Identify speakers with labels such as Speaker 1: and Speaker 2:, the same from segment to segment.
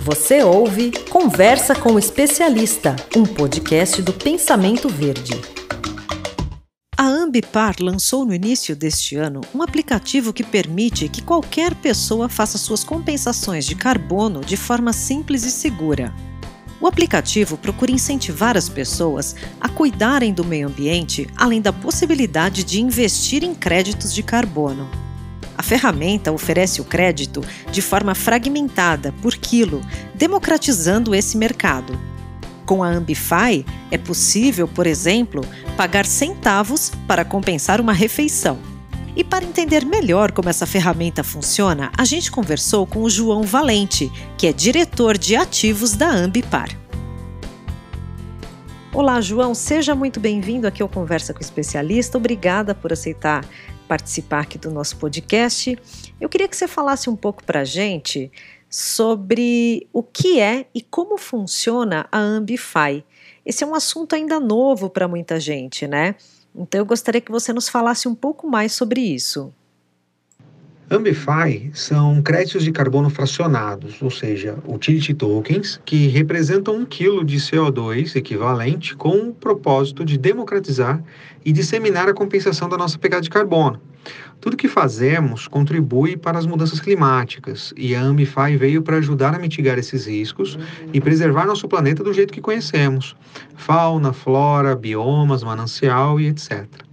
Speaker 1: Você ouve Conversa com o Especialista, um podcast do Pensamento Verde. A Ambipar lançou no início deste ano um aplicativo que permite que qualquer pessoa faça suas compensações de carbono de forma simples e segura. O aplicativo procura incentivar as pessoas a cuidarem do meio ambiente, além da possibilidade de investir em créditos de carbono. A ferramenta oferece o crédito de forma fragmentada, por quilo, democratizando esse mercado. Com a Ambify, é possível, por exemplo, pagar centavos para compensar uma refeição. E para entender melhor como essa ferramenta funciona, a gente conversou com o João Valente, que é diretor de ativos da Ambipar. Olá, João, seja muito bem-vindo aqui ao Conversa com o Especialista. Obrigada por aceitar participar aqui do nosso podcast. Eu queria que você falasse um pouco para a gente sobre o que é e como funciona a Ambify. Esse é um assunto ainda novo para muita gente, né? Então eu gostaria que você nos falasse um pouco mais sobre isso.
Speaker 2: Ambify são créditos de carbono fracionados, ou seja, utility tokens, que representam um quilo de CO2 equivalente com o propósito de democratizar e disseminar a compensação da nossa pegada de carbono. Tudo que fazemos contribui para as mudanças climáticas e a Ambify veio para ajudar a mitigar esses riscos e preservar nosso planeta do jeito que conhecemos: fauna, flora, biomas, manancial e etc.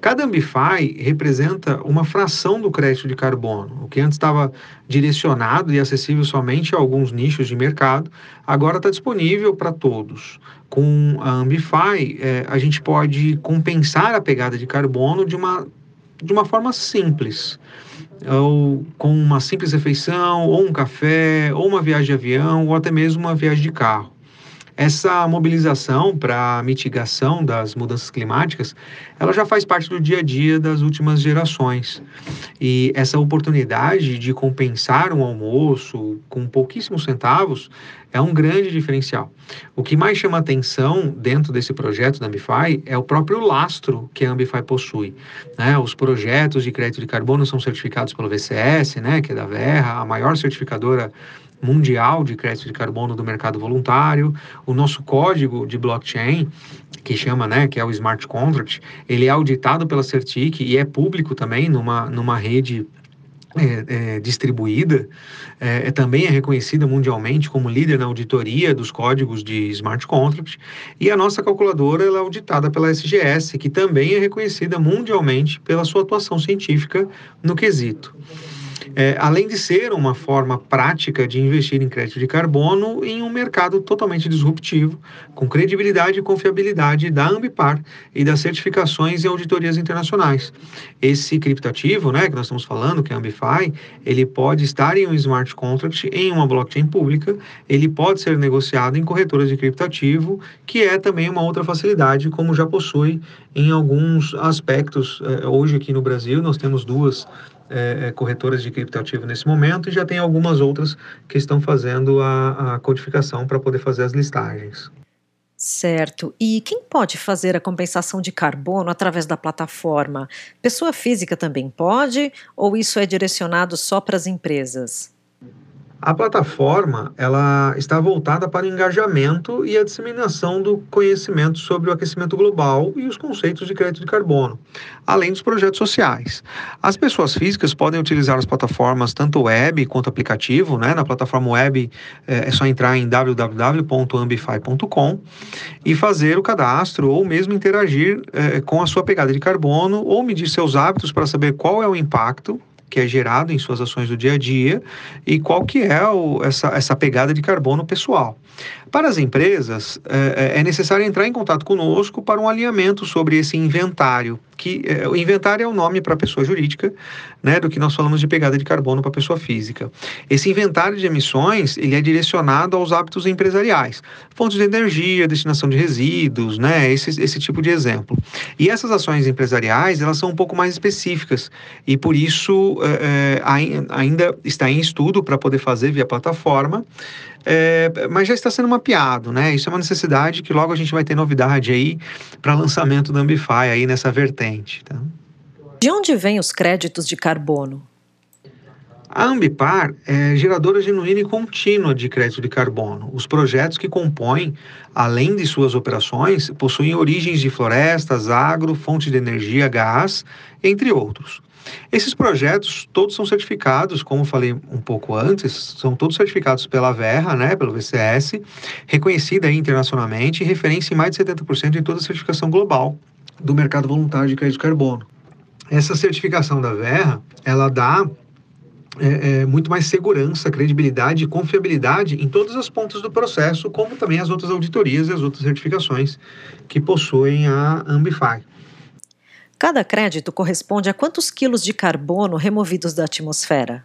Speaker 2: Cada Ambify representa uma fração do crédito de carbono. O que antes estava direcionado e acessível somente a alguns nichos de mercado, agora está disponível para todos. Com a Ambify, é, a gente pode compensar a pegada de carbono de uma, de uma forma simples. Ou com uma simples refeição, ou um café, ou uma viagem de avião, ou até mesmo uma viagem de carro. Essa mobilização para mitigação das mudanças climáticas, ela já faz parte do dia a dia das últimas gerações. E essa oportunidade de compensar um almoço com pouquíssimos centavos é um grande diferencial. O que mais chama atenção dentro desse projeto da Ambify é o próprio lastro que a Ambify possui. Né? Os projetos de crédito de carbono são certificados pelo VCS, né, que é da Verra, a maior certificadora mundial de crédito de carbono do mercado voluntário. O nosso código de blockchain, que chama, né, que é o smart contract, ele é auditado pela Certic e é público também numa, numa rede é, é, distribuída, é, é, também é reconhecida mundialmente como líder na auditoria dos códigos de smart contract, e a nossa calculadora é auditada pela SGS, que também é reconhecida mundialmente pela sua atuação científica no quesito é, além de ser uma forma prática de investir em crédito de carbono em um mercado totalmente disruptivo, com credibilidade e confiabilidade da Ambipar e das certificações e auditorias internacionais. Esse criptativo, né, que nós estamos falando, que é a Ambify, ele pode estar em um smart contract em uma blockchain pública, ele pode ser negociado em corretoras de criptativo, que é também uma outra facilidade, como já possui em alguns aspectos. É, hoje aqui no Brasil nós temos duas é, é, corretoras de criptoativo nesse momento e já tem algumas outras que estão fazendo a, a codificação para poder fazer as listagens.
Speaker 1: Certo. E quem pode fazer a compensação de carbono através da plataforma? Pessoa física também pode? Ou isso é direcionado só para as empresas?
Speaker 2: A plataforma ela está voltada para o engajamento e a disseminação do conhecimento sobre o aquecimento global e os conceitos de crédito de carbono, além dos projetos sociais. As pessoas físicas podem utilizar as plataformas tanto web quanto aplicativo. Né? Na plataforma web é, é só entrar em www.ambify.com e fazer o cadastro ou mesmo interagir é, com a sua pegada de carbono ou medir seus hábitos para saber qual é o impacto que é gerado em suas ações do dia a dia e qual que é o, essa, essa pegada de carbono pessoal. Para as empresas, é, é, é necessário entrar em contato conosco para um alinhamento sobre esse inventário, que é, o inventário é o nome para a pessoa jurídica, né, do que nós falamos de pegada de carbono para a pessoa física. Esse inventário de emissões, ele é direcionado aos hábitos empresariais, fontes de energia, destinação de resíduos, né, esse, esse tipo de exemplo. E essas ações empresariais, elas são um pouco mais específicas e por isso é, é ainda está em estudo para poder fazer via plataforma, é, mas já está sendo mapeado, né? Isso é uma necessidade que logo a gente vai ter novidade aí para lançamento da Ambify aí nessa vertente. Tá?
Speaker 1: De onde vêm os créditos de carbono?
Speaker 2: A Ambipar é geradora genuína e contínua de crédito de carbono. Os projetos que compõem, além de suas operações, possuem origens de florestas, agro, fonte de energia, gás, entre outros. Esses projetos todos são certificados, como falei um pouco antes, são todos certificados pela Verra, né, pelo VCS, reconhecida internacionalmente e referência em mais de 70% em toda a certificação global do mercado voluntário de crédito de carbono. Essa certificação da Verra, ela dá é, é, muito mais segurança, credibilidade e confiabilidade em todas as pontas do processo, como também as outras auditorias e as outras certificações que possuem a Ambify.
Speaker 1: Cada crédito corresponde a quantos quilos de carbono removidos da atmosfera?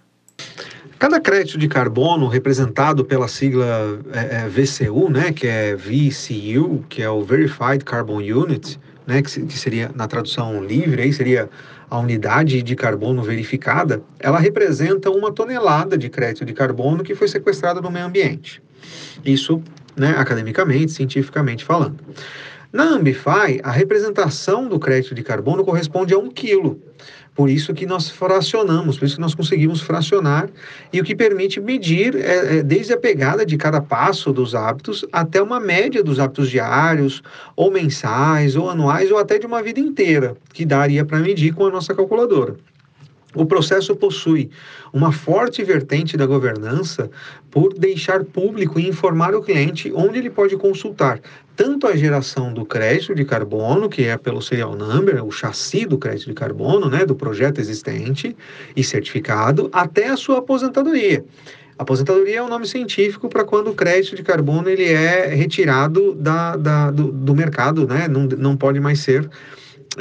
Speaker 2: Cada crédito de carbono representado pela sigla é, é VCU, né, que é VCU, que é o Verified Carbon Unit, né, que, que seria na tradução livre, aí seria a unidade de carbono verificada, ela representa uma tonelada de crédito de carbono que foi sequestrada no meio ambiente. Isso, né, academicamente, cientificamente falando. Na Ambify, a representação do crédito de carbono corresponde a um quilo. Por isso que nós fracionamos, por isso que nós conseguimos fracionar e o que permite medir é, é, desde a pegada de cada passo dos hábitos até uma média dos hábitos diários, ou mensais, ou anuais, ou até de uma vida inteira, que daria para medir com a nossa calculadora. O processo possui uma forte vertente da governança por deixar público e informar o cliente onde ele pode consultar tanto a geração do crédito de carbono, que é pelo serial number, o chassi do crédito de carbono, né, do projeto existente e certificado, até a sua aposentadoria. Aposentadoria é um nome científico para quando o crédito de carbono ele é retirado da, da do, do mercado, né, não, não pode mais ser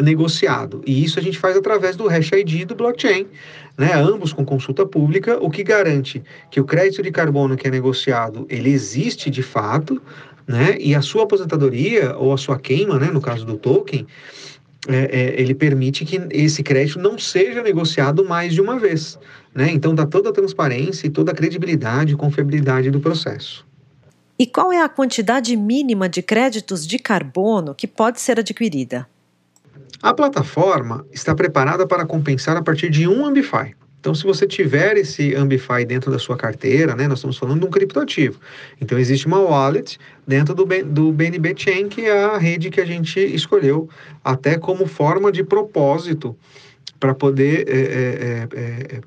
Speaker 2: negociado. E isso a gente faz através do Hash ID do blockchain, né? ambos com consulta pública, o que garante que o crédito de carbono que é negociado, ele existe de fato, né? e a sua aposentadoria ou a sua queima, né? no caso do token, é, é, ele permite que esse crédito não seja negociado mais de uma vez. Né? Então dá toda a transparência e toda a credibilidade e confiabilidade do processo.
Speaker 1: E qual é a quantidade mínima de créditos de carbono que pode ser adquirida?
Speaker 2: A plataforma está preparada para compensar a partir de um Ambify. Então, se você tiver esse Ambify dentro da sua carteira, né, nós estamos falando de um criptoativo. Então, existe uma wallet dentro do, do BNB Chain, que é a rede que a gente escolheu até como forma de propósito para poder é, é, é,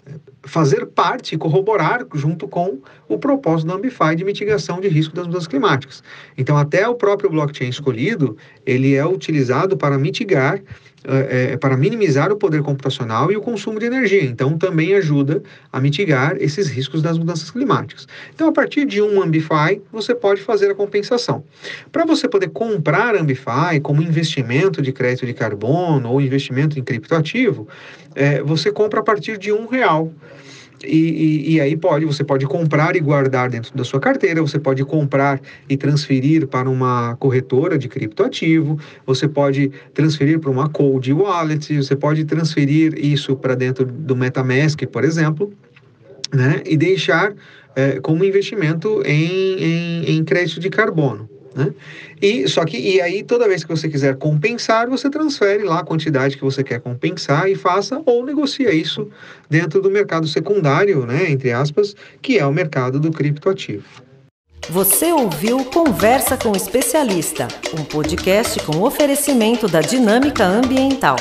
Speaker 2: fazer parte e corroborar junto com o propósito da Ambify de mitigação de risco das mudanças climáticas. Então, até o próprio blockchain escolhido, ele é utilizado para mitigar é, é, para minimizar o poder computacional e o consumo de energia. Então, também ajuda a mitigar esses riscos das mudanças climáticas. Então, a partir de um Ambify, você pode fazer a compensação. Para você poder comprar Ambify como investimento de crédito de carbono ou investimento em criptoativo, é, você compra a partir de um real. E, e, e, aí pode, você pode comprar e guardar dentro da sua carteira, você pode comprar e transferir para uma corretora de criptoativo, você pode transferir para uma cold wallet, você pode transferir isso para dentro do MetaMask, por exemplo, né? E deixar é, como investimento em, em, em crédito de carbono. Né? E só que e aí toda vez que você quiser compensar, você transfere lá a quantidade que você quer compensar e faça ou negocia isso dentro do mercado secundário, né, entre aspas, que é o mercado do criptoativo.
Speaker 1: Você ouviu Conversa com o Especialista, um podcast com oferecimento da Dinâmica Ambiental.